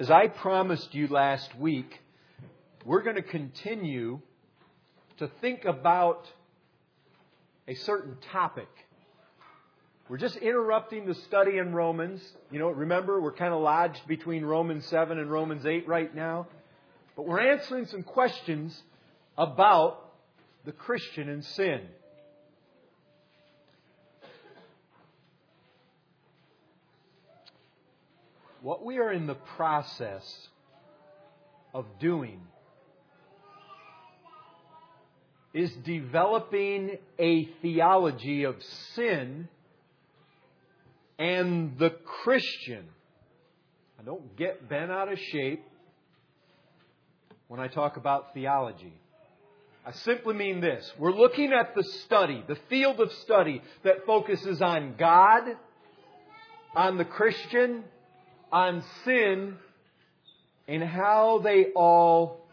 As I promised you last week, we're going to continue to think about a certain topic. We're just interrupting the study in Romans. You know, remember, we're kind of lodged between Romans 7 and Romans 8 right now. But we're answering some questions about the Christian and sin. What we are in the process of doing is developing a theology of sin and the Christian. I don't get bent out of shape when I talk about theology. I simply mean this. We're looking at the study, the field of study that focuses on God, on the Christian, on sin, and how they all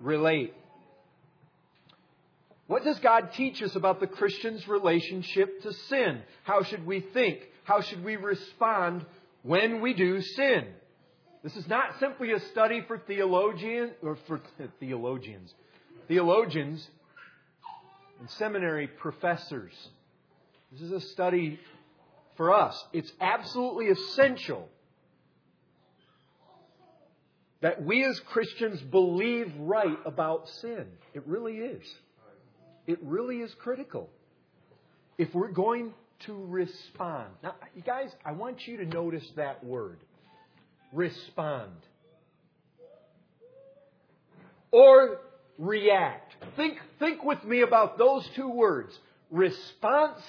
relate. What does God teach us about the Christian's relationship to sin? How should we think? How should we respond when we do sin? This is not simply a study for theologians or for theologians, theologians and seminary professors. This is a study for us. It's absolutely essential that we as Christians believe right about sin. It really is. It really is critical. If we're going to respond. Now, you guys, I want you to notice that word respond. Or react. Think, think with me about those two words response,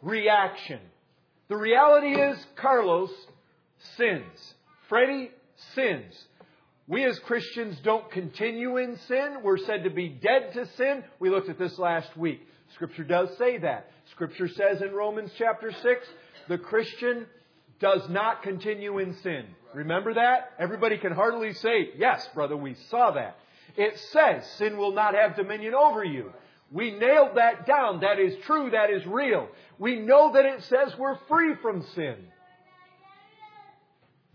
reaction. The reality is, Carlos sins. Freddie sins. We as Christians don't continue in sin. We're said to be dead to sin. We looked at this last week. Scripture does say that. Scripture says in Romans chapter 6, the Christian does not continue in sin. Remember that? Everybody can heartily say, yes, brother, we saw that. It says sin will not have dominion over you. We nailed that down. That is true. That is real. We know that it says we're free from sin.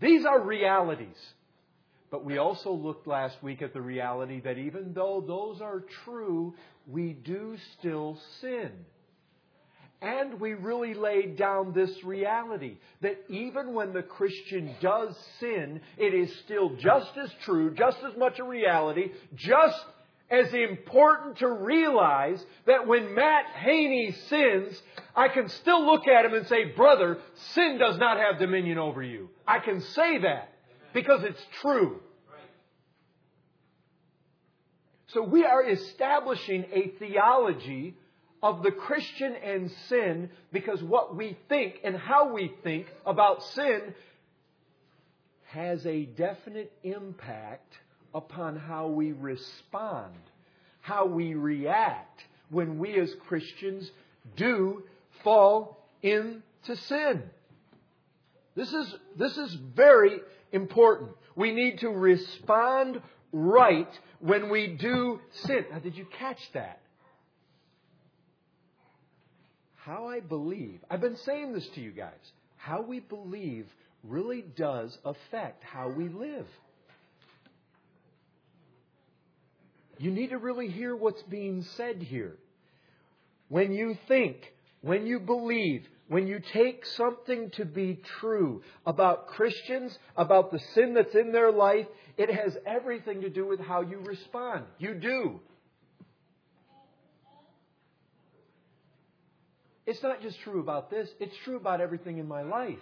These are realities. But we also looked last week at the reality that even though those are true, we do still sin. And we really laid down this reality that even when the Christian does sin, it is still just as true, just as much a reality, just as important to realize that when Matt Haney sins, I can still look at him and say, brother, sin does not have dominion over you. I can say that because it's true. So we are establishing a theology of the Christian and sin because what we think and how we think about sin has a definite impact upon how we respond, how we react when we as Christians do fall into sin. This is, this is very important. We need to respond right when we do sin. Now, did you catch that? How I believe, I've been saying this to you guys, how we believe really does affect how we live. You need to really hear what's being said here. When you think, when you believe, when you take something to be true about Christians, about the sin that's in their life, it has everything to do with how you respond. You do. It's not just true about this, it's true about everything in my life.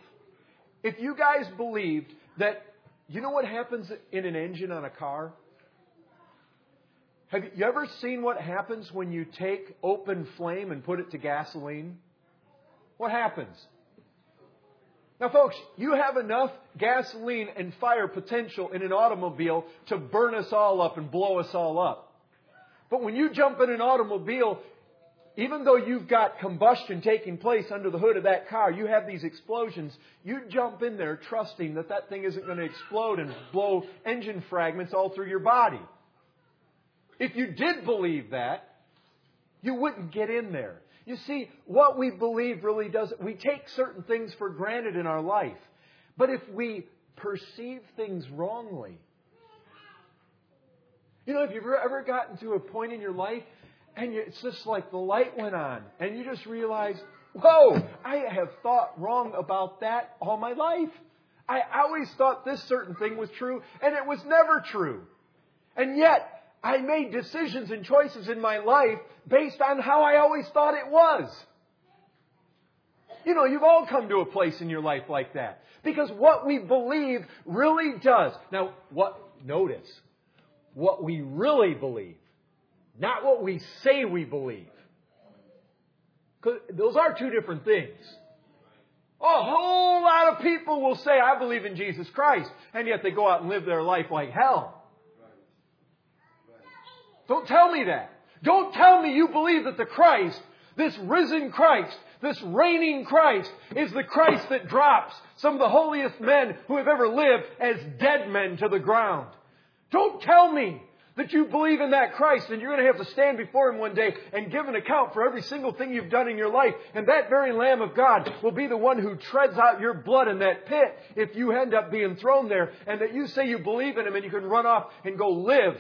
If you guys believed that, you know what happens in an engine on a car? Have you ever seen what happens when you take open flame and put it to gasoline? What happens? Now, folks, you have enough gasoline and fire potential in an automobile to burn us all up and blow us all up. But when you jump in an automobile, even though you've got combustion taking place under the hood of that car, you have these explosions, you jump in there trusting that that thing isn't going to explode and blow engine fragments all through your body. If you did believe that, you wouldn't get in there. You see, what we believe really does, we take certain things for granted in our life. But if we perceive things wrongly. You know, have you've ever gotten to a point in your life and it's just like the light went on and you just realize, whoa, I have thought wrong about that all my life. I always thought this certain thing was true and it was never true. And yet, I made decisions and choices in my life based on how I always thought it was. You know, you've all come to a place in your life like that. Because what we believe really does. Now, what, notice, what we really believe, not what we say we believe. Those are two different things. A whole lot of people will say, I believe in Jesus Christ, and yet they go out and live their life like hell. Don't tell me that. Don't tell me you believe that the Christ, this risen Christ, this reigning Christ, is the Christ that drops some of the holiest men who have ever lived as dead men to the ground. Don't tell me that you believe in that Christ and you're going to have to stand before Him one day and give an account for every single thing you've done in your life. And that very Lamb of God will be the one who treads out your blood in that pit if you end up being thrown there and that you say you believe in Him and you can run off and go live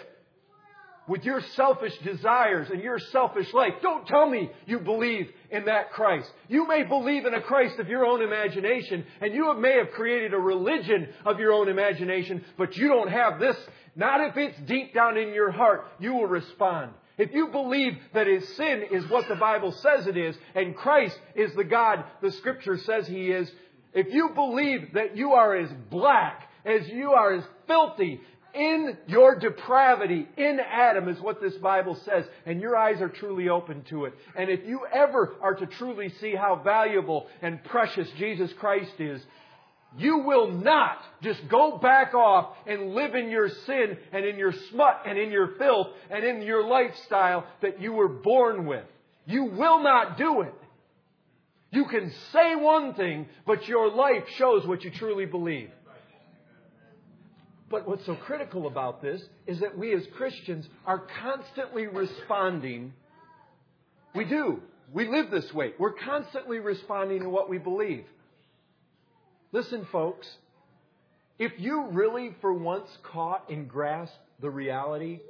with your selfish desires and your selfish life. Don't tell me you believe in that Christ. You may believe in a Christ of your own imagination, and you may have created a religion of your own imagination, but you don't have this. Not if it's deep down in your heart, you will respond. If you believe that his sin is what the Bible says it is, and Christ is the God the Scripture says he is, if you believe that you are as black as you are as filthy in your depravity, in Adam, is what this Bible says, and your eyes are truly open to it. And if you ever are to truly see how valuable and precious Jesus Christ is, you will not just go back off and live in your sin and in your smut and in your filth and in your lifestyle that you were born with. You will not do it. You can say one thing, but your life shows what you truly believe. But what's so critical about this is that we as Christians are constantly responding. We do. We live this way. We're constantly responding to what we believe. Listen, folks, if you really for once caught and grasped the reality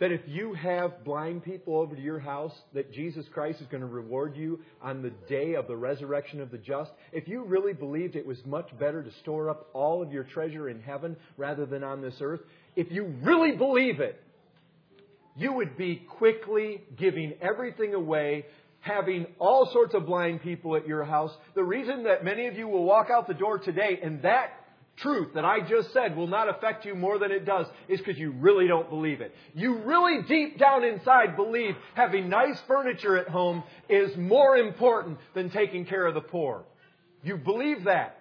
that if you have blind people over to your house, that Jesus Christ is going to reward you on the day of the resurrection of the just, if you really believed it was much better to store up all of your treasure in heaven rather than on this earth, if you really believe it, you would be quickly giving everything away, having all sorts of blind people at your house. The reason that many of you will walk out the door today and that truth that I just said will not affect you more than it does is because you really don't believe it. You really deep down inside believe having nice furniture at home is more important than taking care of the poor. You believe that.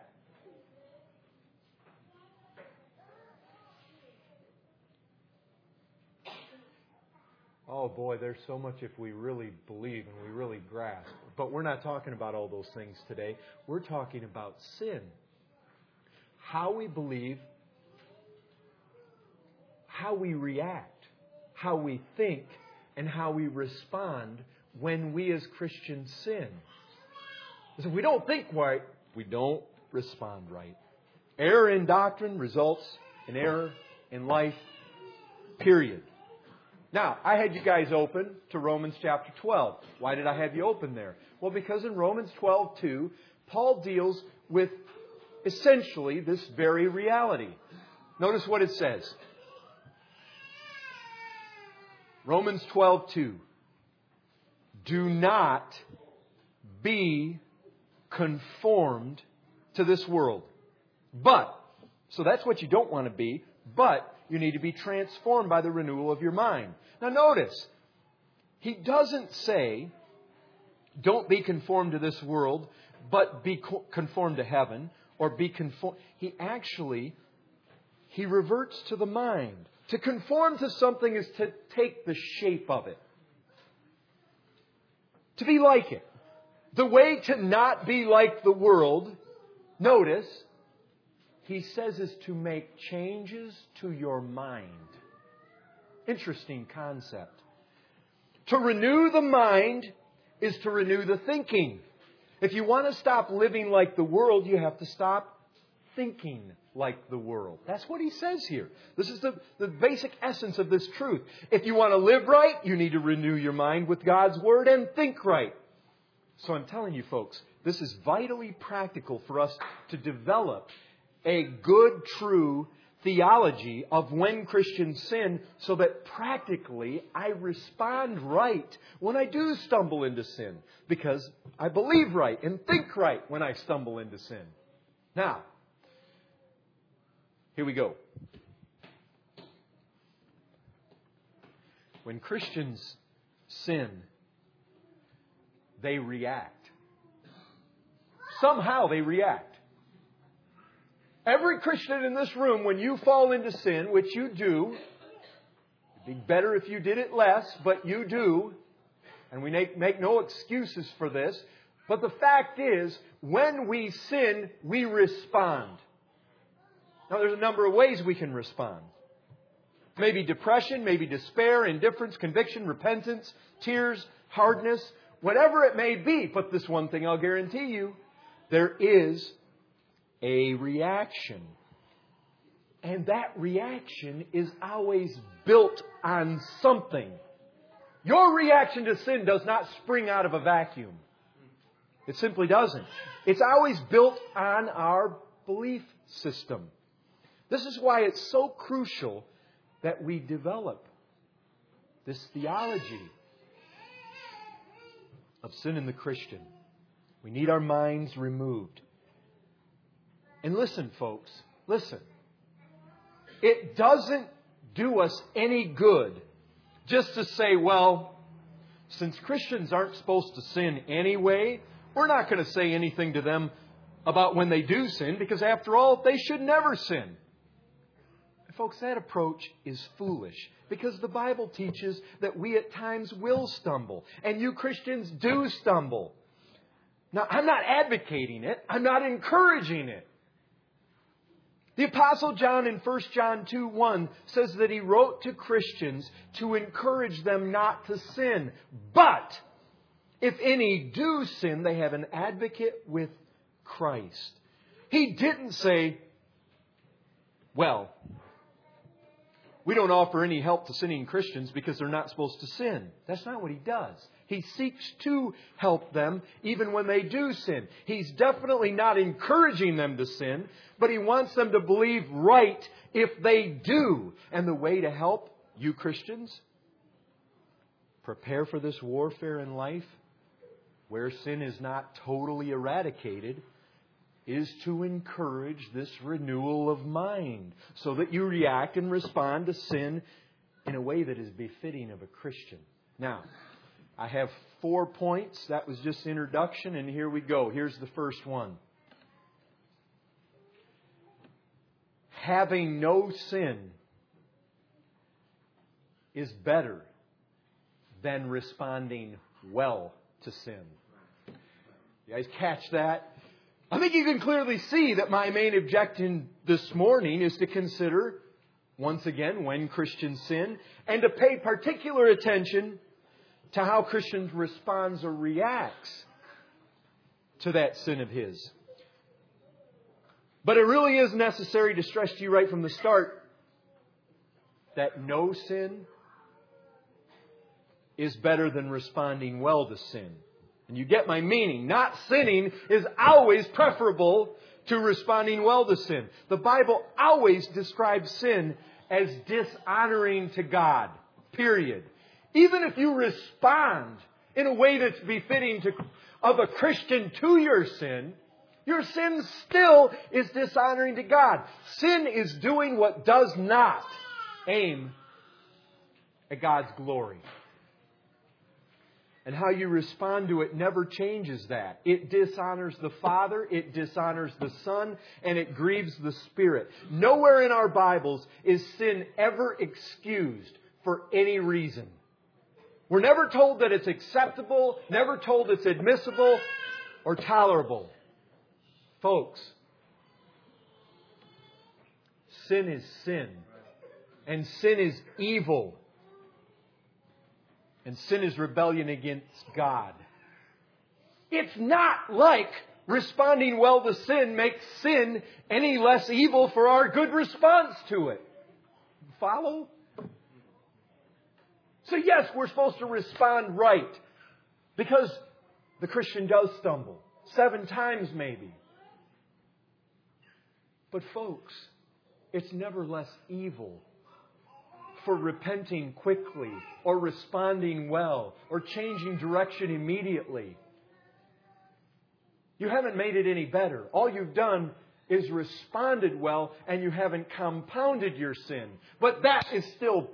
Oh boy, there's so much if we really believe and we really grasp. But we're not talking about all those things today. We're talking about sin how we believe, how we react, how we think, and how we respond when we as Christians sin. Because if we don't think right, we don't respond right. Error in doctrine results in error in life, period. Now, I had you guys open to Romans chapter 12. Why did I have you open there? Well, because in Romans 12, 2, Paul deals with essentially this very reality. Notice what it says. Romans 12:2 Do not be conformed to this world. But so that's what you don't want to be, but you need to be transformed by the renewal of your mind. Now notice, he doesn't say don't be conformed to this world, but be conformed to heaven or be conformed. He actually, he reverts to the mind. To conform to something is to take the shape of it. To be like it. The way to not be like the world, notice, he says is to make changes to your mind. Interesting concept. To renew the mind is to renew the thinking. If you want to stop living like the world, you have to stop thinking like the world. That's what he says here. This is the, the basic essence of this truth. If you want to live right, you need to renew your mind with God's Word and think right. So I'm telling you, folks, this is vitally practical for us to develop a good, true theology of when Christians sin so that practically I respond right when I do stumble into sin because I believe right and think right when I stumble into sin. Now, here we go. When Christians sin, they react. Somehow they react. Every Christian in this room, when you fall into sin, which you do, it'd be better if you did it less, but you do, and we make, make no excuses for this. But the fact is, when we sin, we respond. Now, there's a number of ways we can respond. Maybe depression, maybe despair, indifference, conviction, repentance, tears, hardness, whatever it may be. But this one thing I'll guarantee you there is a reaction. And that reaction is always built on something. Your reaction to sin does not spring out of a vacuum. It simply doesn't. It's always built on our belief system. This is why it's so crucial that we develop this theology of sin in the Christian. We need our minds removed. And listen, folks, listen. It doesn't do us any good just to say, well, since Christians aren't supposed to sin anyway, we're not going to say anything to them about when they do sin because, after all, they should never sin. Folks, that approach is foolish because the Bible teaches that we at times will stumble, and you Christians do stumble. Now, I'm not advocating it, I'm not encouraging it. The Apostle John in 1 John 2 1 says that he wrote to Christians to encourage them not to sin. But if any do sin, they have an advocate with Christ. He didn't say, well, we don't offer any help to sinning Christians because they're not supposed to sin. That's not what he does. He seeks to help them even when they do sin. He's definitely not encouraging them to sin, but he wants them to believe right if they do. And the way to help you Christians prepare for this warfare in life where sin is not totally eradicated is to encourage this renewal of mind so that you react and respond to sin in a way that is befitting of a Christian. Now, I have four points. That was just introduction, and here we go. Here's the first one. Having no sin is better than responding well to sin. You guys catch that? I think you can clearly see that my main objection this morning is to consider, once again, when Christians sin, and to pay particular attention to how Christians responds or reacts to that sin of his. But it really is necessary to stress to you right from the start that no sin is better than responding well to sin. And you get my meaning. Not sinning is always preferable to responding well to sin. The Bible always describes sin as dishonoring to God. Period. Even if you respond in a way that's befitting to, of a Christian to your sin, your sin still is dishonoring to God. Sin is doing what does not aim at God's glory. And how you respond to it never changes that. It dishonors the Father, it dishonors the Son, and it grieves the Spirit. Nowhere in our Bibles is sin ever excused for any reason. We're never told that it's acceptable, never told it's admissible or tolerable. Folks, sin is sin. And sin is evil. And sin is rebellion against God. It's not like responding well to sin makes sin any less evil for our good response to it. Follow? So, yes, we're supposed to respond right because the Christian does stumble. Seven times, maybe. But, folks, it's never less evil for repenting quickly or responding well or changing direction immediately. You haven't made it any better. All you've done is responded well and you haven't compounded your sin. But that is still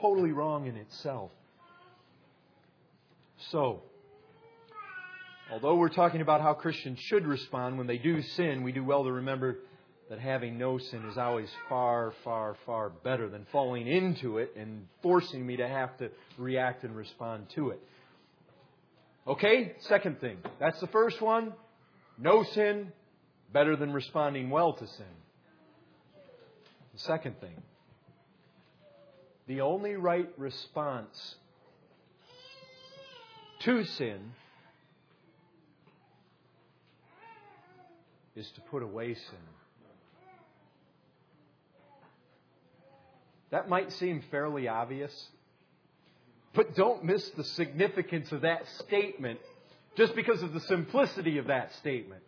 totally wrong in itself. So, although we're talking about how Christians should respond when they do sin, we do well to remember that having no sin is always far, far, far better than falling into it and forcing me to have to react and respond to it. Okay, second thing. That's the first one. No sin, better than responding well to sin. The second thing. The only right response to sin is to put away sin. That might seem fairly obvious, but don't miss the significance of that statement just because of the simplicity of that statement.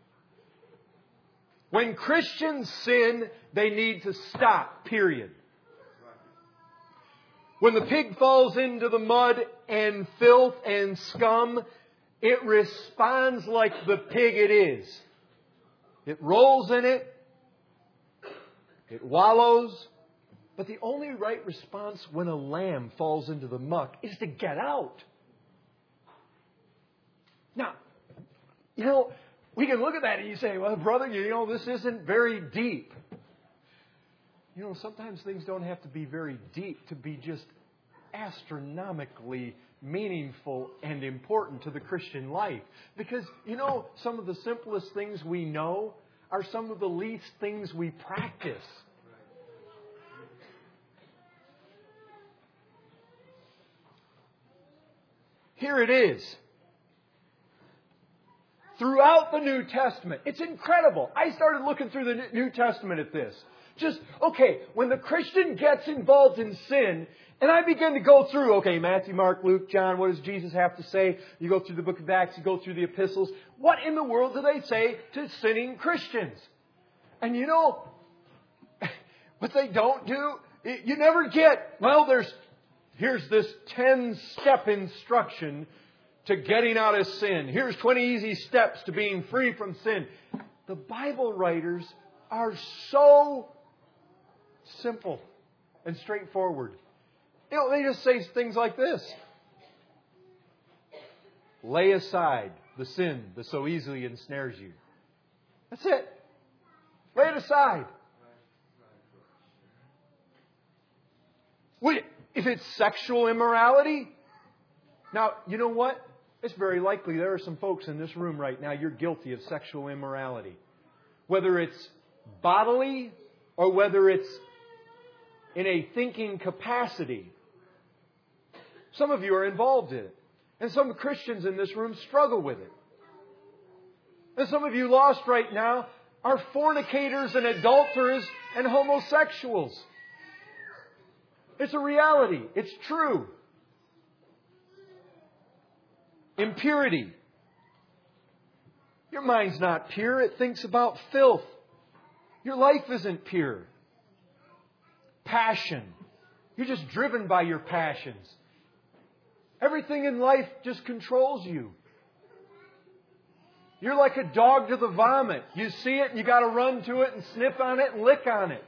When Christians sin, they need to stop, period. When the pig falls into the mud and filth and scum, it responds like the pig it is. It rolls in it, it wallows, but the only right response when a lamb falls into the muck is to get out. Now, you know, we can look at that and you say, well, brother, you know, this isn't very deep. You know, sometimes things don't have to be very deep to be just astronomically meaningful and important to the Christian life. Because, you know, some of the simplest things we know are some of the least things we practice. Here it is. Throughout the New Testament. It's incredible. I started looking through the New Testament at this. Just, okay, when the Christian gets involved in sin, and I begin to go through, okay, Matthew, Mark, Luke, John, what does Jesus have to say? You go through the book of Acts, you go through the epistles. What in the world do they say to sinning Christians? And you know, what they don't do, you never get, well, there's Here's this 10 step instruction to getting out of sin. Here's 20 easy steps to being free from sin. The Bible writers are so simple and straightforward. You know, they just say things like this Lay aside the sin that so easily ensnares you. That's it. Lay it aside. If it's sexual immorality, now, you know what? It's very likely there are some folks in this room right now, you're guilty of sexual immorality. Whether it's bodily or whether it's in a thinking capacity. Some of you are involved in it. And some Christians in this room struggle with it. And some of you lost right now are fornicators and adulterers and homosexuals. It's a reality. It's true. Impurity. Your mind's not pure. It thinks about filth. Your life isn't pure. Passion. You're just driven by your passions. Everything in life just controls you. You're like a dog to the vomit. You see it and you gotta run to it and sniff on it and lick on it.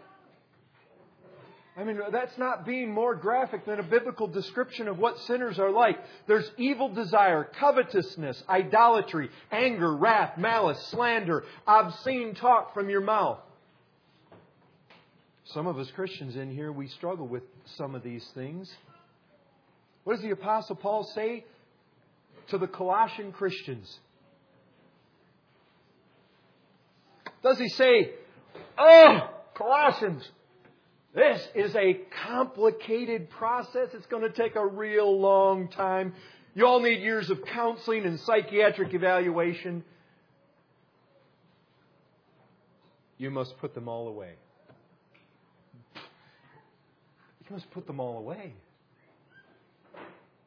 I mean, that's not being more graphic than a biblical description of what sinners are like. There's evil desire, covetousness, idolatry, anger, wrath, malice, slander, obscene talk from your mouth. Some of us Christians in here, we struggle with some of these things. What does the Apostle Paul say to the Colossian Christians? Does he say, Oh, Colossians, this is a complicated process. It's going to take a real long time. You all need years of counseling and psychiatric evaluation. you must put them all away. Must put them all away.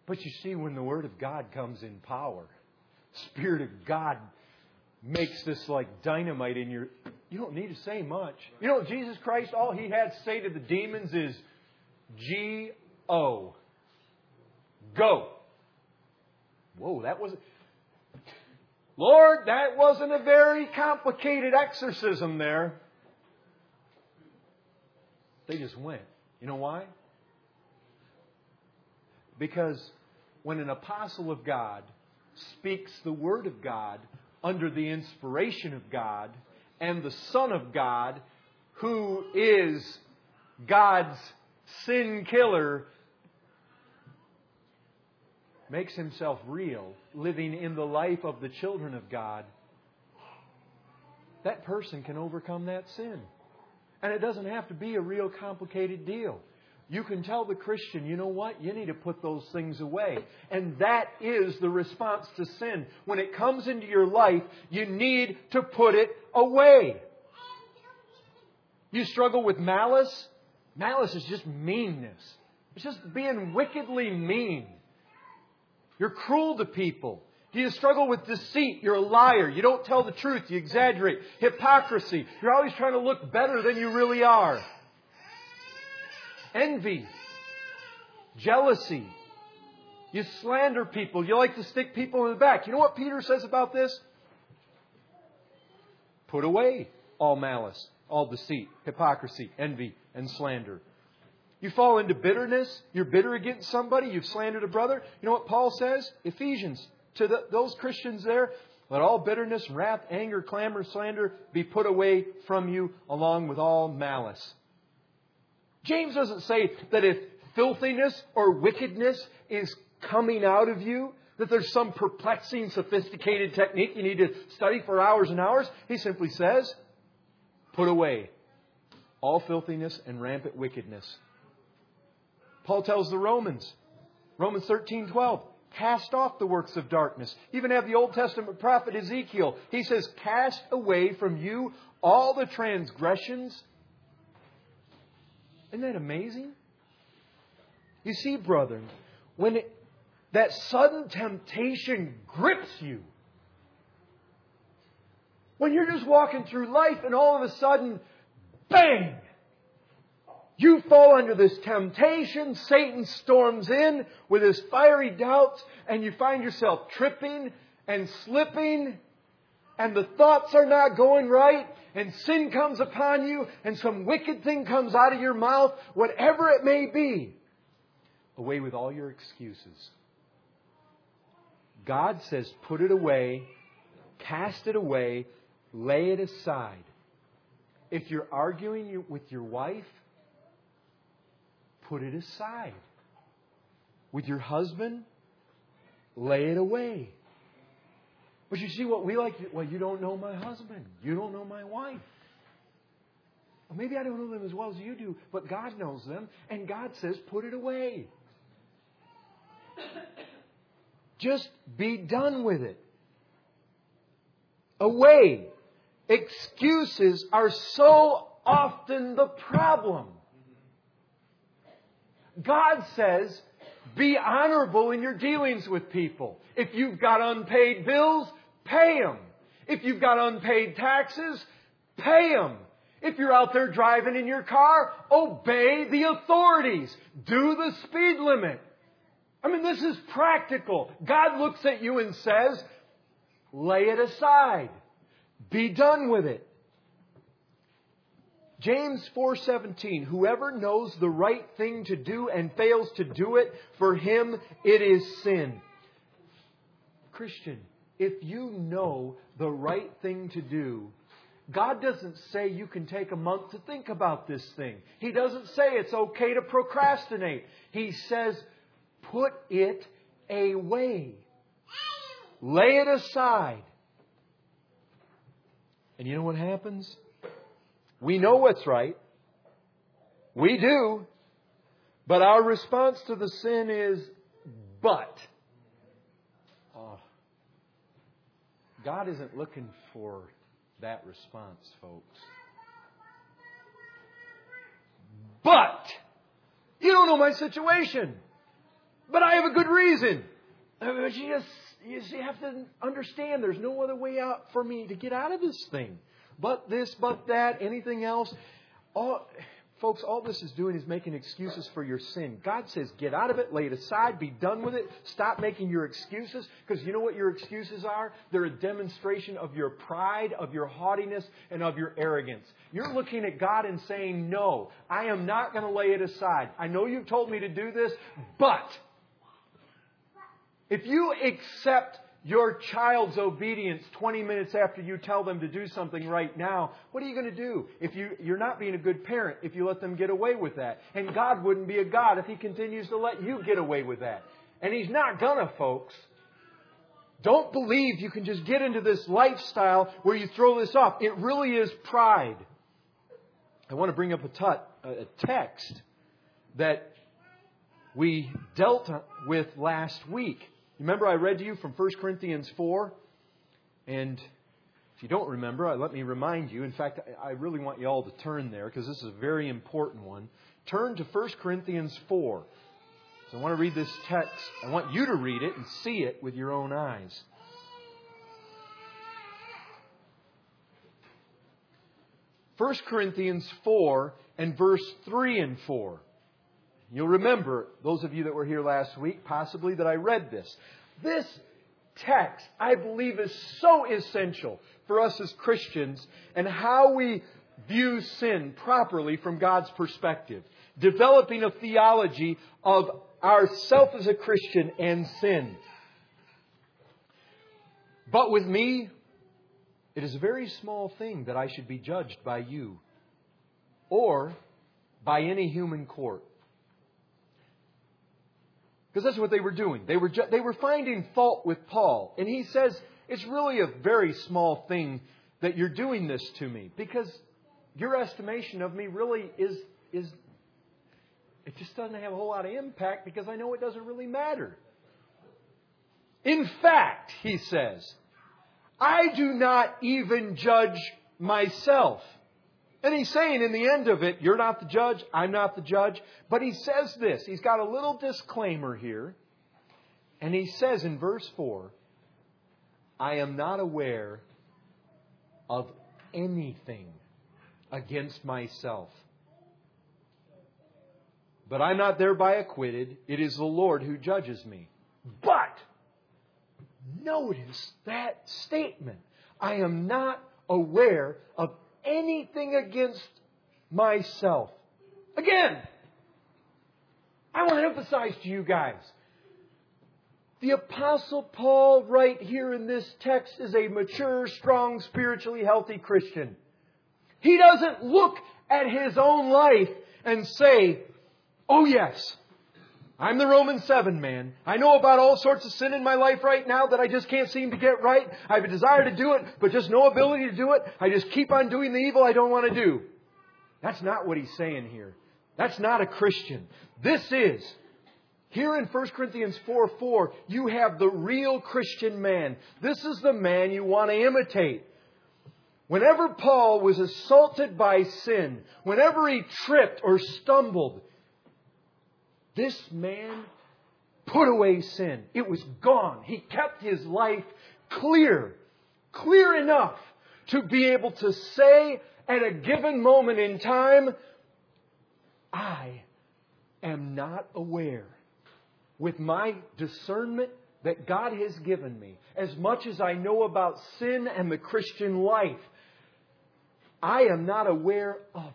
But you see, when the Word of God comes in power, Spirit of God makes this like dynamite in your. You don't need to say much. You know, Jesus Christ, all he had to say to the demons is G O. Go. Whoa, that was. Lord, that wasn't a very complicated exorcism there. They just went. You know why? Because when an apostle of God speaks the Word of God under the inspiration of God, and the Son of God, who is God's sin killer, makes himself real, living in the life of the children of God, that person can overcome that sin. And it doesn't have to be a real complicated deal. You can tell the Christian, you know what? You need to put those things away. And that is the response to sin. When it comes into your life, you need to put it away. You struggle with malice? Malice is just meanness. It's just being wickedly mean. You're cruel to people. Do you struggle with deceit? You're a liar. You don't tell the truth. You exaggerate. Hypocrisy. You're always trying to look better than you really are. Envy. Jealousy. You slander people. You like to stick people in the back. You know what Peter says about this? Put away all malice, all deceit, hypocrisy, envy, and slander. You fall into bitterness. You're bitter against somebody. You've slandered a brother. You know what Paul says? Ephesians. To the, those Christians there, let all bitterness, wrath, anger, clamor, slander be put away from you along with all malice. James doesn't say that if filthiness or wickedness is coming out of you, that there's some perplexing, sophisticated technique you need to study for hours and hours. He simply says, put away all filthiness and rampant wickedness. Paul tells the Romans, Romans 13, 12, cast off the works of darkness. Even have the Old Testament prophet Ezekiel. He says, cast away from you all the transgressions. Isn't that amazing? You see, brethren, when it, that sudden temptation grips you, when you're just walking through life and all of a sudden, bang! You fall under this temptation. Satan storms in with his fiery doubts, and you find yourself tripping and slipping, and the thoughts are not going right, and sin comes upon you, and some wicked thing comes out of your mouth, whatever it may be. Away with all your excuses. God says, put it away, cast it away, lay it aside. If you're arguing with your wife, put it aside. With your husband, lay it away. But you see what we like? Well, you don't know my husband. You don't know my wife. Well, maybe I don't know them as well as you do, but God knows them, and God says, put it away. Just be done with it. Away. Excuses are so often the problem. God says, be honorable in your dealings with people. If you've got unpaid bills, pay them. If you've got unpaid taxes, pay them. If you're out there driving in your car, obey the authorities. Do the speed limit. I mean, this is practical. God looks at you and says, lay it aside. Be done with it. James 4:17 Whoever knows the right thing to do and fails to do it for him it is sin. Christian, if you know the right thing to do, God doesn't say you can take a month to think about this thing. He doesn't say it's okay to procrastinate. He says put it away. Lay it aside. And you know what happens? We know what's right. We do. But our response to the sin is, but. Oh, God isn't looking for that response, folks. But, you don't know my situation. But I have a good reason. Uh, you just, you just have to understand there's no other way out for me to get out of this thing. But this, but that, anything else. All, Folks, all this is doing is making excuses for your sin. God says, get out of it, lay it aside, be done with it, stop making your excuses, because you know what your excuses are? They're a demonstration of your pride, of your haughtiness, and of your arrogance. You're looking at God and saying, no, I am not going to lay it aside. I know you've told me to do this, but if you accept your child's obedience 20 minutes after you tell them to do something right now, what are you going to do? If you, you're not being a good parent if you let them get away with that. And God wouldn't be a God if He continues to let you get away with that. And He's not gonna, folks. Don't believe you can just get into this lifestyle where you throw this off. It really is pride. I want to bring up a, tut, a text that we dealt with last week. Remember, I read to you from 1 Corinthians 4? And if you don't remember, let me remind you. In fact, I really want you all to turn there because this is a very important one. Turn to 1 Corinthians 4. So I want to read this text. I want you to read it and see it with your own eyes. First Corinthians 4 and verse 3 and 4. You'll remember, those of you that were here last week, possibly, that I read this. This text, I believe, is so essential for us as Christians and how we view sin properly from God's perspective. Developing a theology of ourself as a Christian and sin. But with me, it is a very small thing that I should be judged by you or by any human court. Because that's what they were doing. They were, ju- they were finding fault with Paul. And he says, It's really a very small thing that you're doing this to me. Because your estimation of me really is, is it just doesn't have a whole lot of impact because I know it doesn't really matter. In fact, he says, I do not even judge myself. And he's saying in the end of it, you're not the judge, I'm not the judge. But he says this. He's got a little disclaimer here. And he says in verse 4, I am not aware of anything against myself. But I'm not thereby acquitted. It is the Lord who judges me. But notice that statement. I am not aware of anything against myself. Again, I want to emphasize to you guys the Apostle Paul, right here in this text, is a mature, strong, spiritually healthy Christian. He doesn't look at his own life and say, Oh, yes, I'm the Roman 7 man. I know about all sorts of sin in my life right now that I just can't seem to get right. I have a desire to do it, but just no ability to do it. I just keep on doing the evil I don't want to do. That's not what he's saying here. That's not a Christian. This is. Here in 1 Corinthians 4 4, you have the real Christian man. This is the man you want to imitate. Whenever Paul was assaulted by sin, whenever he tripped or stumbled, this man put away sin. It was gone. He kept his life clear, clear enough to be able to say at a given moment in time, I am not aware with my discernment that God has given me, as much as I know about sin and the Christian life, I am not aware of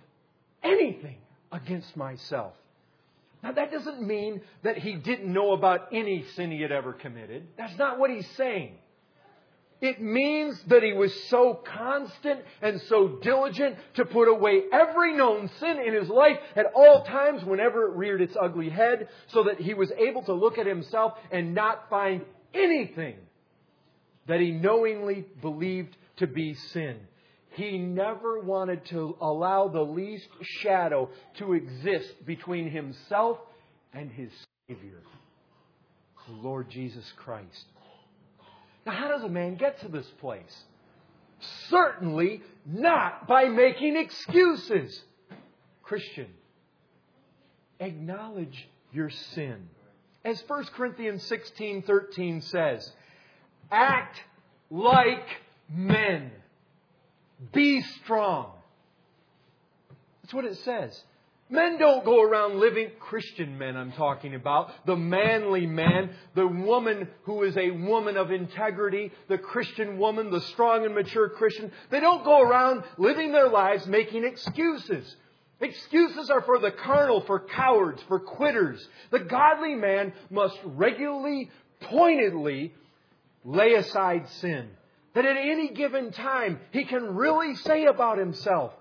anything against myself. Now, that doesn't mean that he didn't know about any sin he had ever committed. That's not what he's saying. It means that he was so constant and so diligent to put away every known sin in his life at all times whenever it reared its ugly head, so that he was able to look at himself and not find anything that he knowingly believed to be sin. He never wanted to allow the least shadow to exist between himself and his Savior, the Lord Jesus Christ. Now, how does a man get to this place? Certainly not by making excuses. Christian, acknowledge your sin. As 1 Corinthians 16:13 says, act like men. Be strong. That's what it says. Men don't go around living, Christian men I'm talking about, the manly man, the woman who is a woman of integrity, the Christian woman, the strong and mature Christian. They don't go around living their lives making excuses. Excuses are for the carnal, for cowards, for quitters. The godly man must regularly, pointedly lay aside sin. That at any given time, he can really say about himself,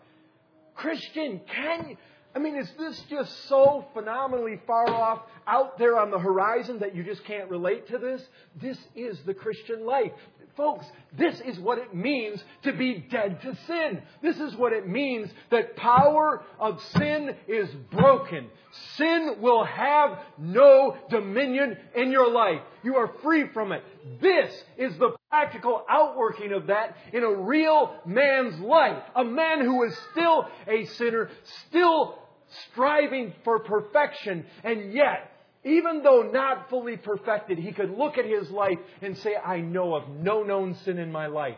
Christian, can I mean, is this just so phenomenally far off out there on the horizon that you just can't relate to this? This is the Christian life. Folks, this is what it means to be dead to sin. This is what it means that power of sin is broken. Sin will have no dominion in your life. You are free from it. This is the practical outworking of that in a real man's life. A man who is still a sinner, still striving for perfection, and yet even though not fully perfected, he could look at his life and say, I know of no known sin in my life.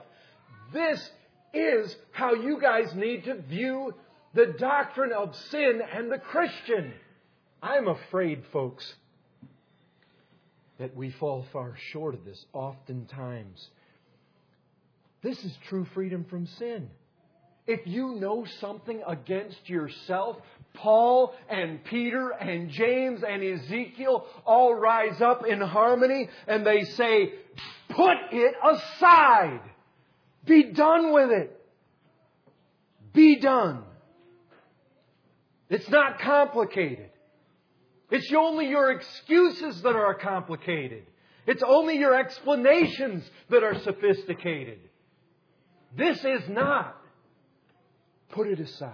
This is how you guys need to view the doctrine of sin and the Christian. I'm afraid, folks, that we fall far short of this oftentimes. This is true freedom from sin. If you know something against yourself, Paul and Peter and James and Ezekiel all rise up in harmony and they say, put it aside. Be done with it. Be done. It's not complicated. It's only your excuses that are complicated. It's only your explanations that are sophisticated. This is not. Put it aside.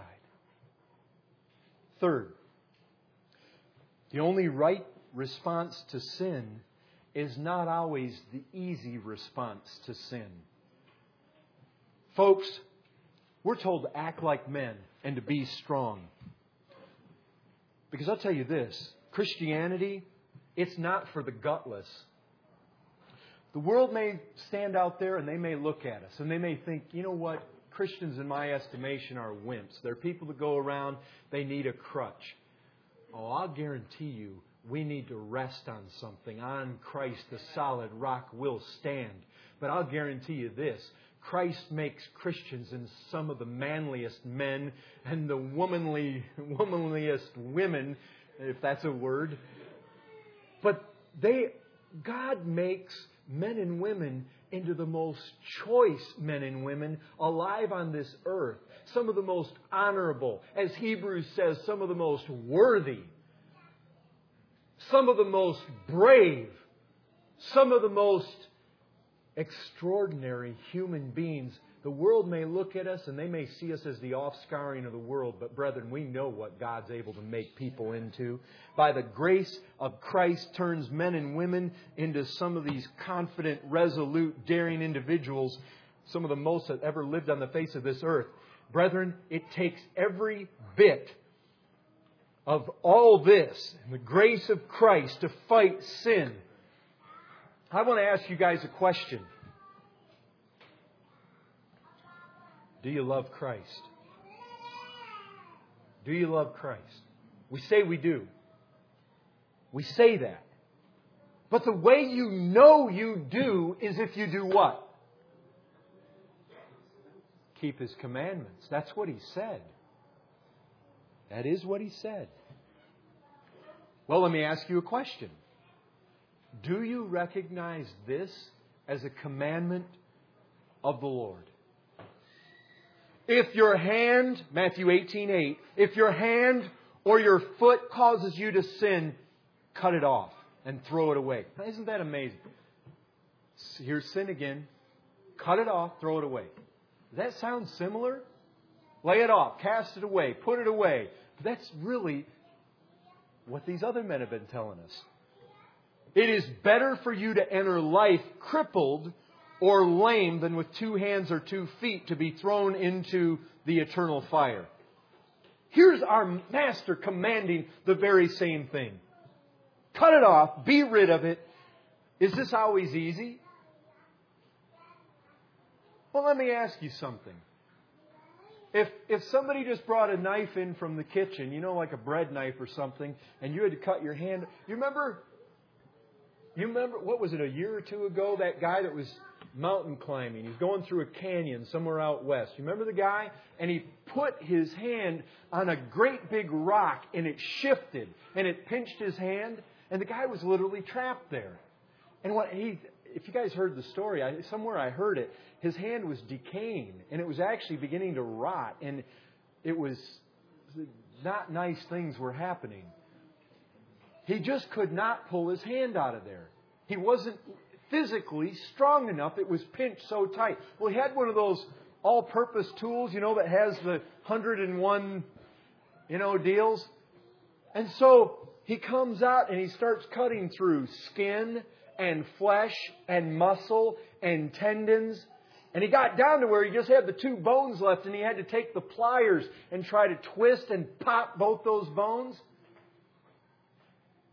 Third, the only right response to sin is not always the easy response to sin. Folks, we're told to act like men and to be strong. Because I'll tell you this Christianity, it's not for the gutless. The world may stand out there and they may look at us and they may think, you know what? Christians, in my estimation, are wimps. They're people that go around, they need a crutch. Oh, I'll guarantee you, we need to rest on something. On Christ, the solid rock will stand. But I'll guarantee you this Christ makes Christians in some of the manliest men and the womanly, womanliest women, if that's a word. But they, God makes men and women into the most choice men and women alive on this earth. Some of the most honorable, as Hebrews says, some of the most worthy, some of the most brave, some of the most extraordinary human beings the world may look at us and they may see us as the offscouring of the world, but brethren, we know what God's able to make people into. By the grace of Christ turns men and women into some of these confident, resolute, daring individuals, some of the most that ever lived on the face of this earth. Brethren, it takes every bit of all this the grace of Christ to fight sin. I want to ask you guys a question. Do you love Christ? Do you love Christ? We say we do. We say that. But the way you know you do is if you do what? Keep His commandments. That's what He said. That is what He said. Well, let me ask you a question. Do you recognize this as a commandment of the Lord? If your hand, Matthew 18, 8, if your hand or your foot causes you to sin, cut it off and throw it away. Now, isn't that amazing? Here's sin again. Cut it off, throw it away. Does that sound similar? Lay it off, cast it away, put it away. That's really what these other men have been telling us. It is better for you to enter life crippled or lame than with two hands or two feet to be thrown into the eternal fire. Here's our master commanding the very same thing. Cut it off, be rid of it. Is this always easy? Well, let me ask you something. If, if somebody just brought a knife in from the kitchen, you know, like a bread knife or something, and you had to cut your hand, you remember, you remember, what was it, a year or two ago, that guy that was mountain climbing. He's going through a canyon somewhere out west. You remember the guy? And he put his hand on a great big rock and it shifted and it pinched his hand and the guy was literally trapped there. And what he, if you guys heard the story, I, somewhere I heard it, his hand was decaying and it was actually beginning to rot and it was not nice things were happening. He just could not pull his hand out of there. He wasn't physically strong enough. It was pinched so tight. Well, he had one of those all-purpose tools, you know, that has the 101, you know, deals. And so he comes out and he starts cutting through skin and flesh and muscle and tendons. And he got down to where he just had the two bones left and he had to take the pliers and try to twist and pop both those bones.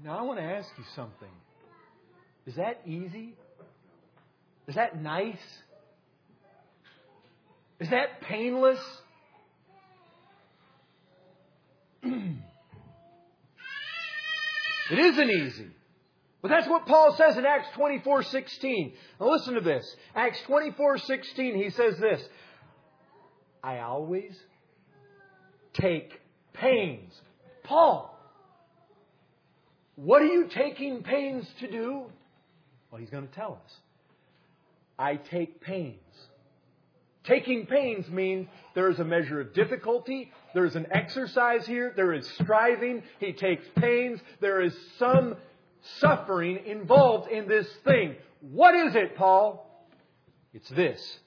Now I want to ask you something. Is that easy? Is that nice? Is that painless? it isn't easy. But that's what Paul says in Acts 24:16. Now listen to this. Acts 24:16 he says this, I always take pains. Paul, what are you taking pains to do? Well, he's going to tell us. I take pains. Taking pains means there is a measure of difficulty, there is an exercise here, there is striving, he takes pains, there is some suffering involved in this thing. What is it, Paul? It's this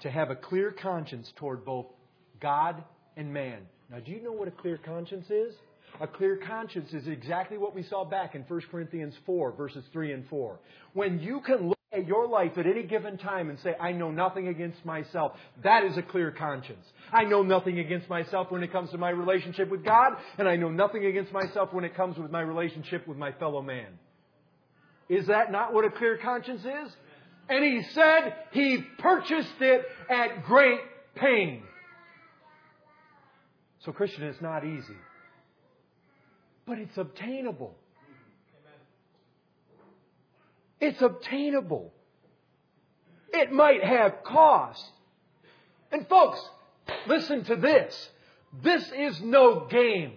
to have a clear conscience toward both God and man. Now, do you know what a clear conscience is? A clear conscience is exactly what we saw back in 1 Corinthians 4, verses 3 and 4. When you can look at your life at any given time and say, I know nothing against myself, that is a clear conscience. I know nothing against myself when it comes to my relationship with God, and I know nothing against myself when it comes with my relationship with my fellow man. Is that not what a clear conscience is? And he said he purchased it at great pain. So, Christian, it's not easy but it's obtainable. It's obtainable. It might have cost. And folks, listen to this. This is no game.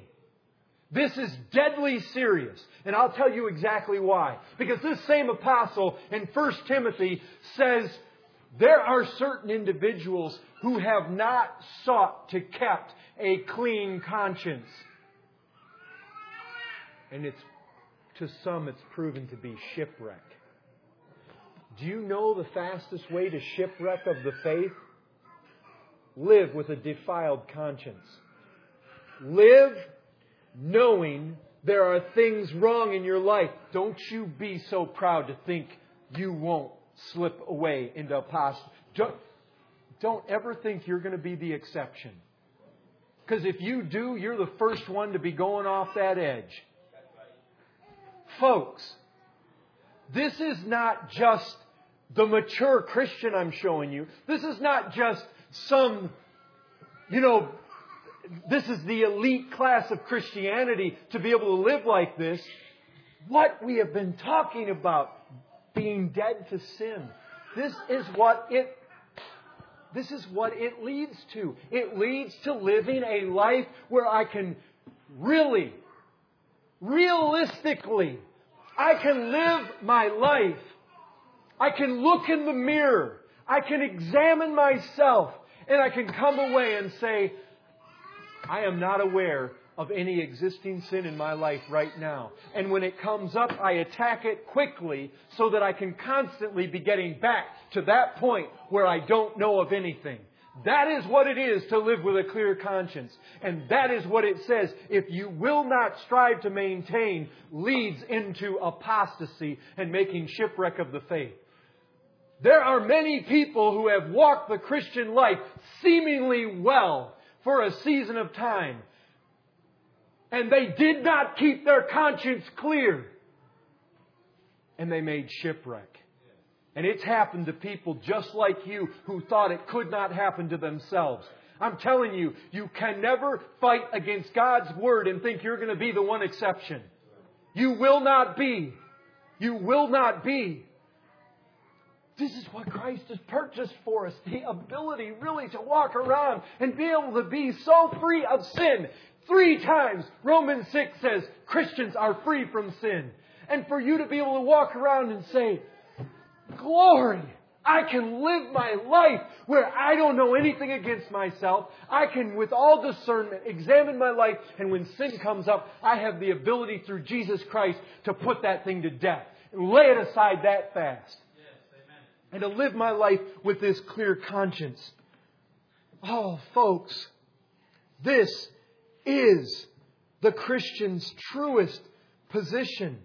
This is deadly serious. And I'll tell you exactly why. Because this same apostle in 1 Timothy says there are certain individuals who have not sought to kept a clean conscience and it's to some it's proven to be shipwreck. Do you know the fastest way to shipwreck of the faith? Live with a defiled conscience. Live knowing there are things wrong in your life. Don't you be so proud to think you won't slip away into apostasy. Don't, don't ever think you're going to be the exception. Because if you do, you're the first one to be going off that edge. Folks, this is not just the mature Christian I'm showing you. This is not just some, you know, this is the elite class of Christianity to be able to live like this. What we have been talking about, being dead to sin, this is what it this is what it leads to. It leads to living a life where I can really, realistically I can live my life. I can look in the mirror. I can examine myself. And I can come away and say, I am not aware of any existing sin in my life right now. And when it comes up, I attack it quickly so that I can constantly be getting back to that point where I don't know of anything. That is what it is to live with a clear conscience. And that is what it says, if you will not strive to maintain, leads into apostasy and making shipwreck of the faith. There are many people who have walked the Christian life seemingly well for a season of time. And they did not keep their conscience clear. And they made shipwreck. And it's happened to people just like you who thought it could not happen to themselves. I'm telling you, you can never fight against God's Word and think you're going to be the one exception. You will not be. You will not be. This is what Christ has purchased for us the ability really to walk around and be able to be so free of sin. Three times, Romans 6 says Christians are free from sin. And for you to be able to walk around and say, Glory! I can live my life where I don't know anything against myself. I can, with all discernment, examine my life, and when sin comes up, I have the ability through Jesus Christ to put that thing to death and lay it aside that fast. And to live my life with this clear conscience. Oh, folks, this is the Christian's truest position.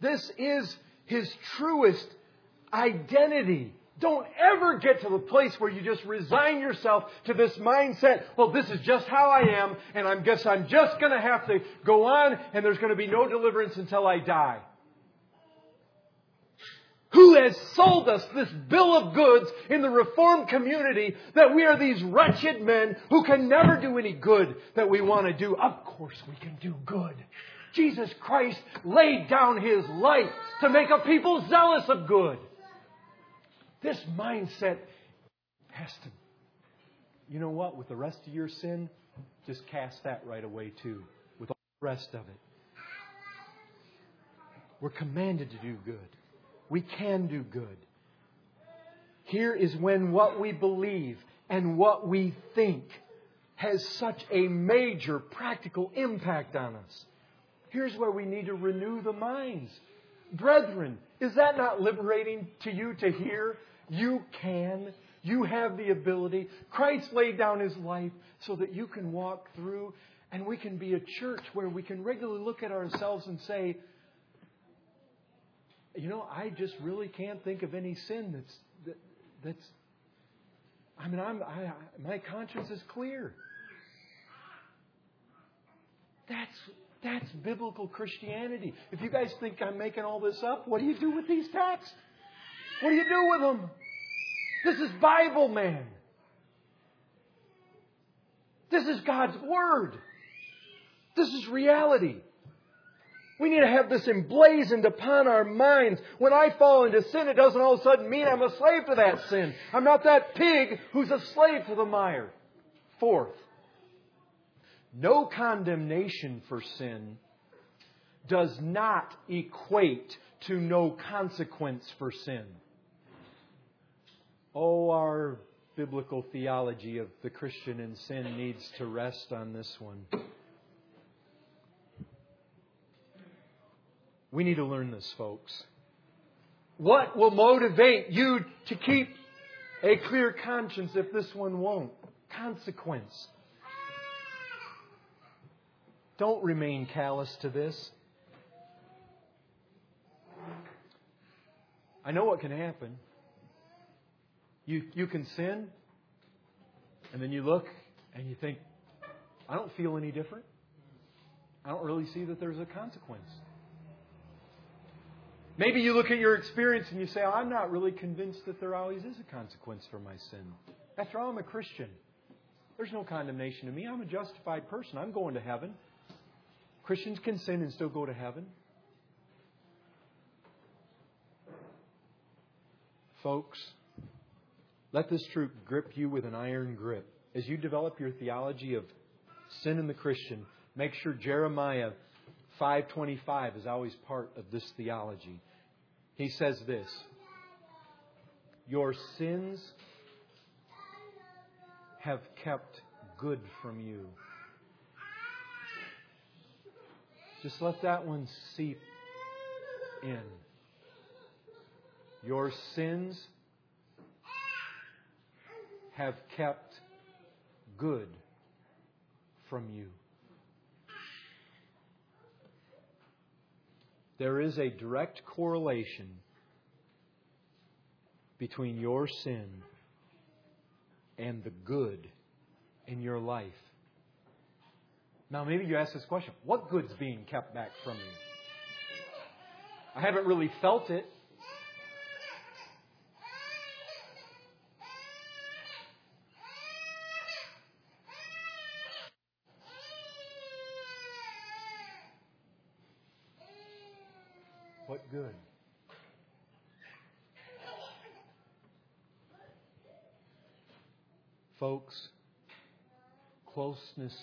This is his truest identity. Don't ever get to the place where you just resign yourself to this mindset, well, this is just how I am, and I guess I'm just going to have to go on, and there's going to be no deliverance until I die. Who has sold us this bill of goods in the Reformed community that we are these wretched men who can never do any good that we want to do? Of course we can do good. Jesus Christ laid down His life to make a people zealous of good. This mindset has to, you know what, with the rest of your sin, just cast that right away too, with all the rest of it. We're commanded to do good. We can do good. Here is when what we believe and what we think has such a major practical impact on us. Here's where we need to renew the minds. Brethren, is that not liberating to you to hear you can. You have the ability. Christ laid down his life so that you can walk through and we can be a church where we can regularly look at ourselves and say, you know, I just really can't think of any sin that's that, that's. I mean, I'm I, my conscience is clear. That's that's biblical Christianity. If you guys think I'm making all this up, what do you do with these texts? What do you do with them? This is Bible, man. This is God's Word. This is reality. We need to have this emblazoned upon our minds. When I fall into sin, it doesn't all of a sudden mean I'm a slave to that sin. I'm not that pig who's a slave to the mire. Fourth, no condemnation for sin does not equate to no consequence for sin. Oh, our biblical theology of the Christian and sin needs to rest on this one. We need to learn this, folks. What will motivate you to keep a clear conscience if this one won't? Consequence. Don't remain callous to this. I know what can happen. You, you can sin, and then you look and you think, I don't feel any different. I don't really see that there's a consequence. Maybe you look at your experience and you say, I'm not really convinced that there always is a consequence for my sin. After all, I'm a Christian. There's no condemnation to me. I'm a justified person. I'm going to heaven. Christians can sin and still go to heaven. Folks, let this truth grip you with an iron grip. As you develop your theology of sin in the Christian, make sure Jeremiah 5:25 is always part of this theology. He says this: Your sins have kept good from you. Just let that one seep in. Your sins have kept good from you. There is a direct correlation between your sin and the good in your life. Now, maybe you ask this question what good's being kept back from you? I haven't really felt it. Good? Folks, closeness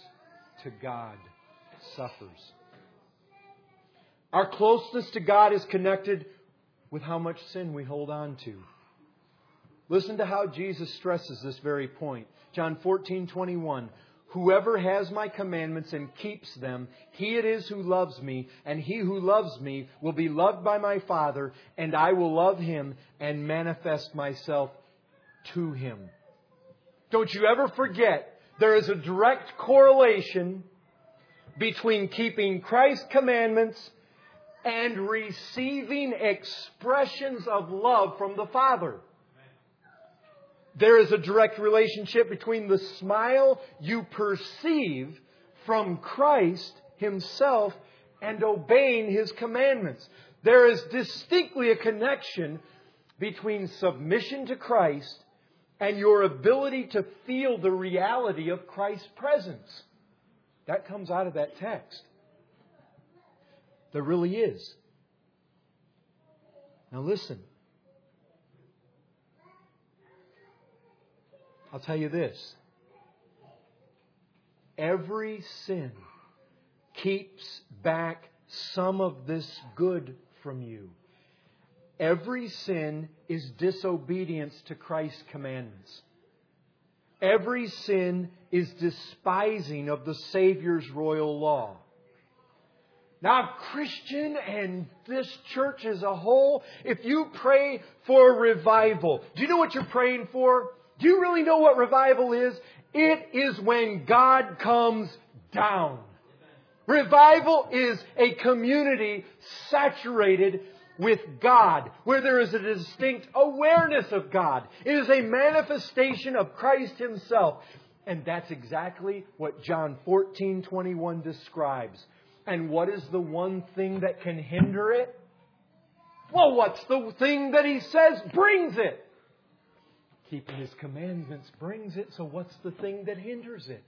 to God suffers. Our closeness to God is connected with how much sin we hold on to. Listen to how Jesus stresses this very point. John 14, 21. Whoever has my commandments and keeps them, he it is who loves me, and he who loves me will be loved by my Father, and I will love him and manifest myself to him. Don't you ever forget, there is a direct correlation between keeping Christ's commandments and receiving expressions of love from the Father. There is a direct relationship between the smile you perceive from Christ Himself and obeying His commandments. There is distinctly a connection between submission to Christ and your ability to feel the reality of Christ's presence. That comes out of that text. There really is. Now listen. I'll tell you this. Every sin keeps back some of this good from you. Every sin is disobedience to Christ's commandments. Every sin is despising of the Savior's royal law. Now, Christian and this church as a whole, if you pray for revival, do you know what you're praying for? Do you really know what revival is? It is when God comes down. Revival is a community saturated with God, where there is a distinct awareness of God. It is a manifestation of Christ Himself. And that's exactly what John 14, 21 describes. And what is the one thing that can hinder it? Well, what's the thing that He says brings it? Keeping His commandments brings it, so what's the thing that hinders it?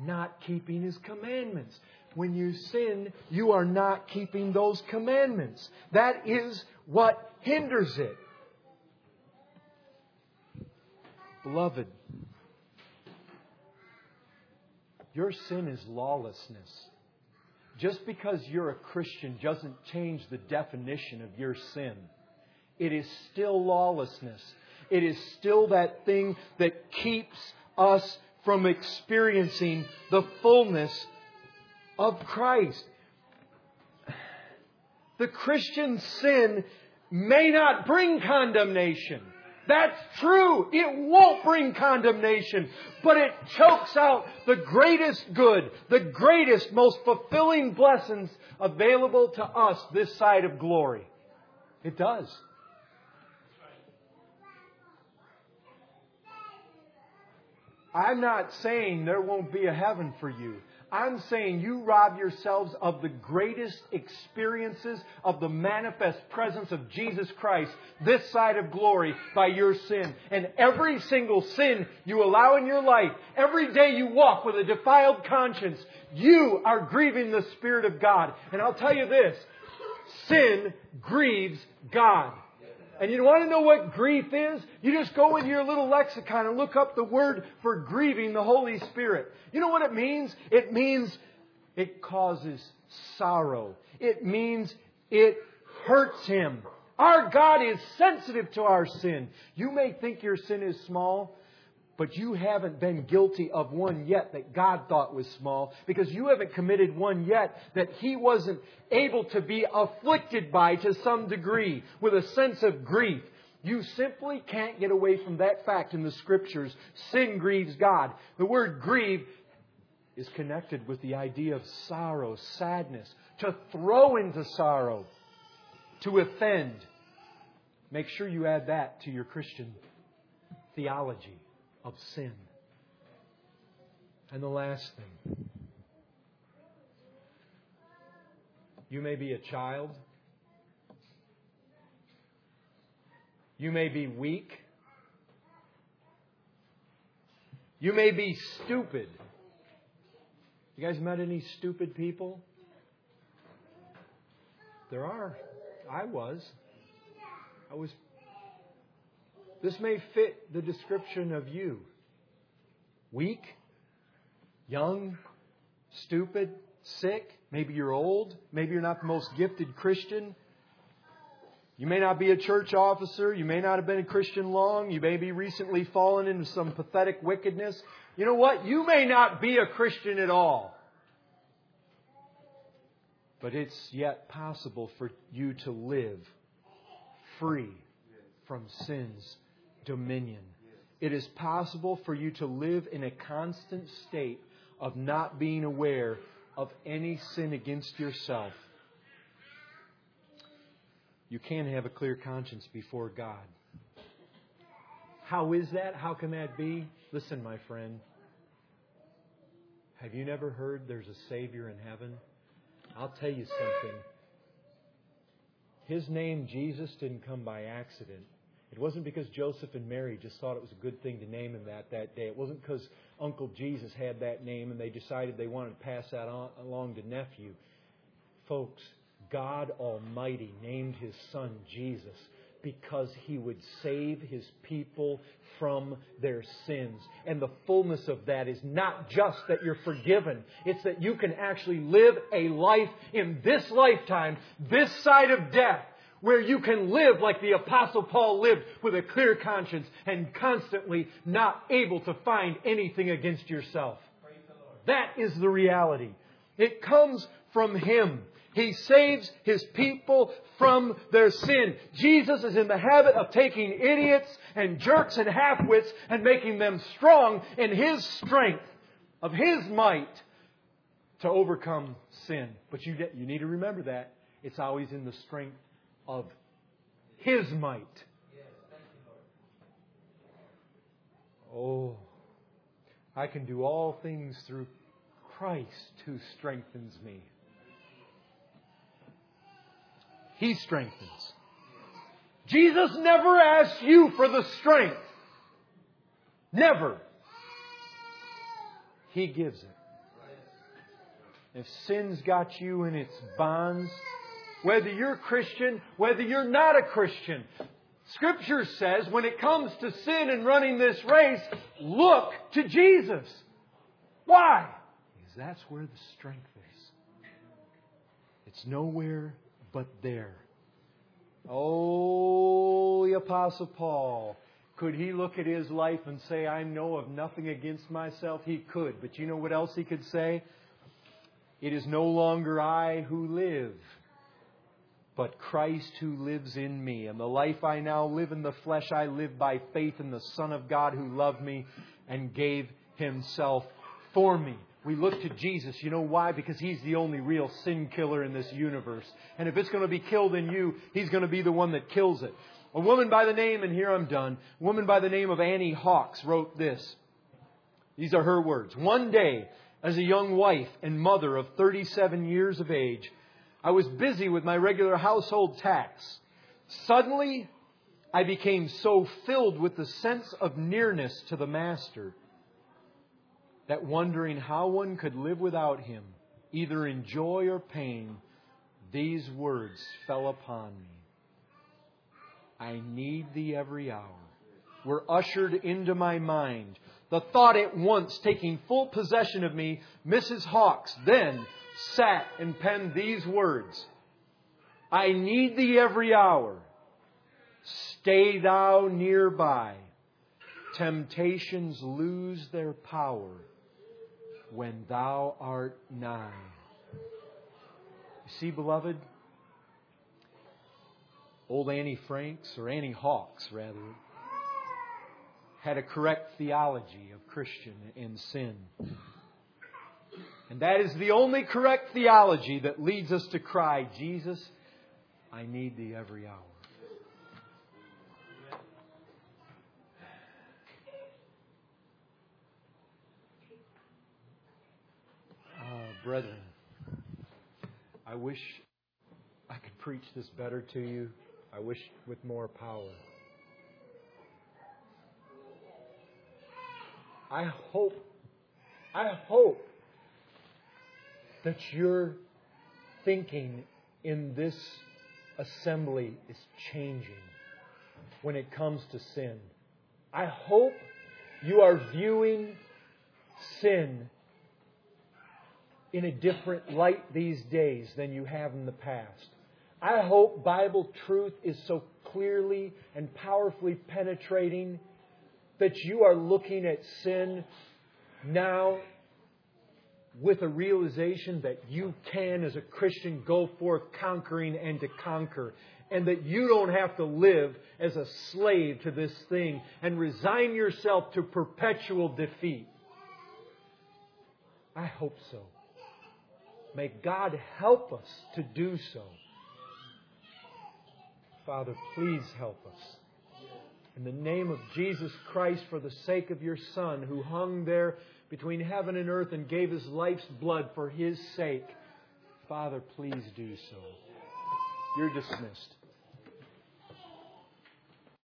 Not keeping His commandments. When you sin, you are not keeping those commandments. That is what hinders it. Beloved, your sin is lawlessness. Just because you're a Christian doesn't change the definition of your sin. It is still lawlessness. It is still that thing that keeps us from experiencing the fullness of Christ. The Christian sin may not bring condemnation. That's true. It won't bring condemnation, but it chokes out the greatest good, the greatest, most fulfilling blessings available to us this side of glory. It does. I'm not saying there won't be a heaven for you. I'm saying you rob yourselves of the greatest experiences of the manifest presence of Jesus Christ this side of glory by your sin. And every single sin you allow in your life, every day you walk with a defiled conscience, you are grieving the Spirit of God. And I'll tell you this, sin grieves God. And you want to know what grief is? You just go into your little lexicon and look up the word for grieving the Holy Spirit. You know what it means? It means it causes sorrow. It means it hurts Him. Our God is sensitive to our sin. You may think your sin is small, but you haven't been guilty of one yet that God thought was small because you haven't committed one yet that He wasn't able to be afflicted by to some degree with a sense of grief. You simply can't get away from that fact in the scriptures. Sin grieves God. The word grieve is connected with the idea of sorrow, sadness, to throw into sorrow, to offend. Make sure you add that to your Christian theology of sin. And the last thing You may be a child. You may be weak. You may be stupid. You guys met any stupid people? There are. I was. I was. This may fit the description of you. Weak, young, stupid, sick. Maybe you're old. Maybe you're not the most gifted Christian. You may not be a church officer. You may not have been a Christian long. You may be recently fallen into some pathetic wickedness. You know what? You may not be a Christian at all. But it's yet possible for you to live free from sin's dominion. It is possible for you to live in a constant state of not being aware of any sin against yourself. You can have a clear conscience before God. How is that? How can that be? Listen, my friend. Have you never heard there's a Savior in heaven? I'll tell you something. His name, Jesus, didn't come by accident. It wasn't because Joseph and Mary just thought it was a good thing to name him that that day. It wasn't because Uncle Jesus had that name and they decided they wanted to pass that on, along to nephew. Folks, God Almighty named His Son Jesus because He would save His people from their sins. And the fullness of that is not just that you're forgiven, it's that you can actually live a life in this lifetime, this side of death, where you can live like the Apostle Paul lived with a clear conscience and constantly not able to find anything against yourself. That is the reality. It comes from Him. He saves His people from their sin. Jesus is in the habit of taking idiots and jerks and halfwits and making them strong in His strength, of His might, to overcome sin. But you, you need to remember that. It's always in the strength of His might. Oh, I can do all things through Christ who strengthens me. He strengthens. Jesus never asks you for the strength. Never. He gives it. If sin's got you in its bonds, whether you're Christian, whether you're not a Christian, Scripture says when it comes to sin and running this race, look to Jesus. Why? Because that's where the strength is. It's nowhere but there. Oh, the Apostle Paul. Could he look at his life and say, I know of nothing against myself? He could. But you know what else he could say? It is no longer I who live, but Christ who lives in me. And the life I now live in the flesh, I live by faith in the Son of God who loved me and gave himself for me. We look to Jesus. You know why? Because He's the only real sin killer in this universe. And if it's going to be killed in you, He's going to be the one that kills it. A woman by the name, and here I'm done, a woman by the name of Annie Hawks wrote this. These are her words. One day, as a young wife and mother of 37 years of age, I was busy with my regular household tasks. Suddenly, I became so filled with the sense of nearness to the Master that wondering how one could live without him, either in joy or pain, these words fell upon me. I need thee every hour. Were ushered into my mind. The thought at once taking full possession of me, Mrs. Hawks then sat and penned these words I need thee every hour. Stay thou nearby. Temptations lose their power when thou art nigh. You see, beloved, old Annie Franks, or Annie Hawks rather, had a correct theology of Christian and sin. And that is the only correct theology that leads us to cry, Jesus, I need thee every hour. Ah, brethren, I wish I could preach this better to you. I wish with more power. I hope, I hope that your thinking in this assembly is changing when it comes to sin. I hope you are viewing sin in a different light these days than you have in the past. I hope Bible truth is so clearly and powerfully penetrating that you are looking at sin now with a realization that you can, as a Christian, go forth conquering and to conquer. And that you don't have to live as a slave to this thing and resign yourself to perpetual defeat. I hope so. May God help us to do so. Father, please help us. In the name of Jesus Christ, for the sake of your Son, who hung there between heaven and earth and gave his life's blood for his sake, Father, please do so. You're dismissed.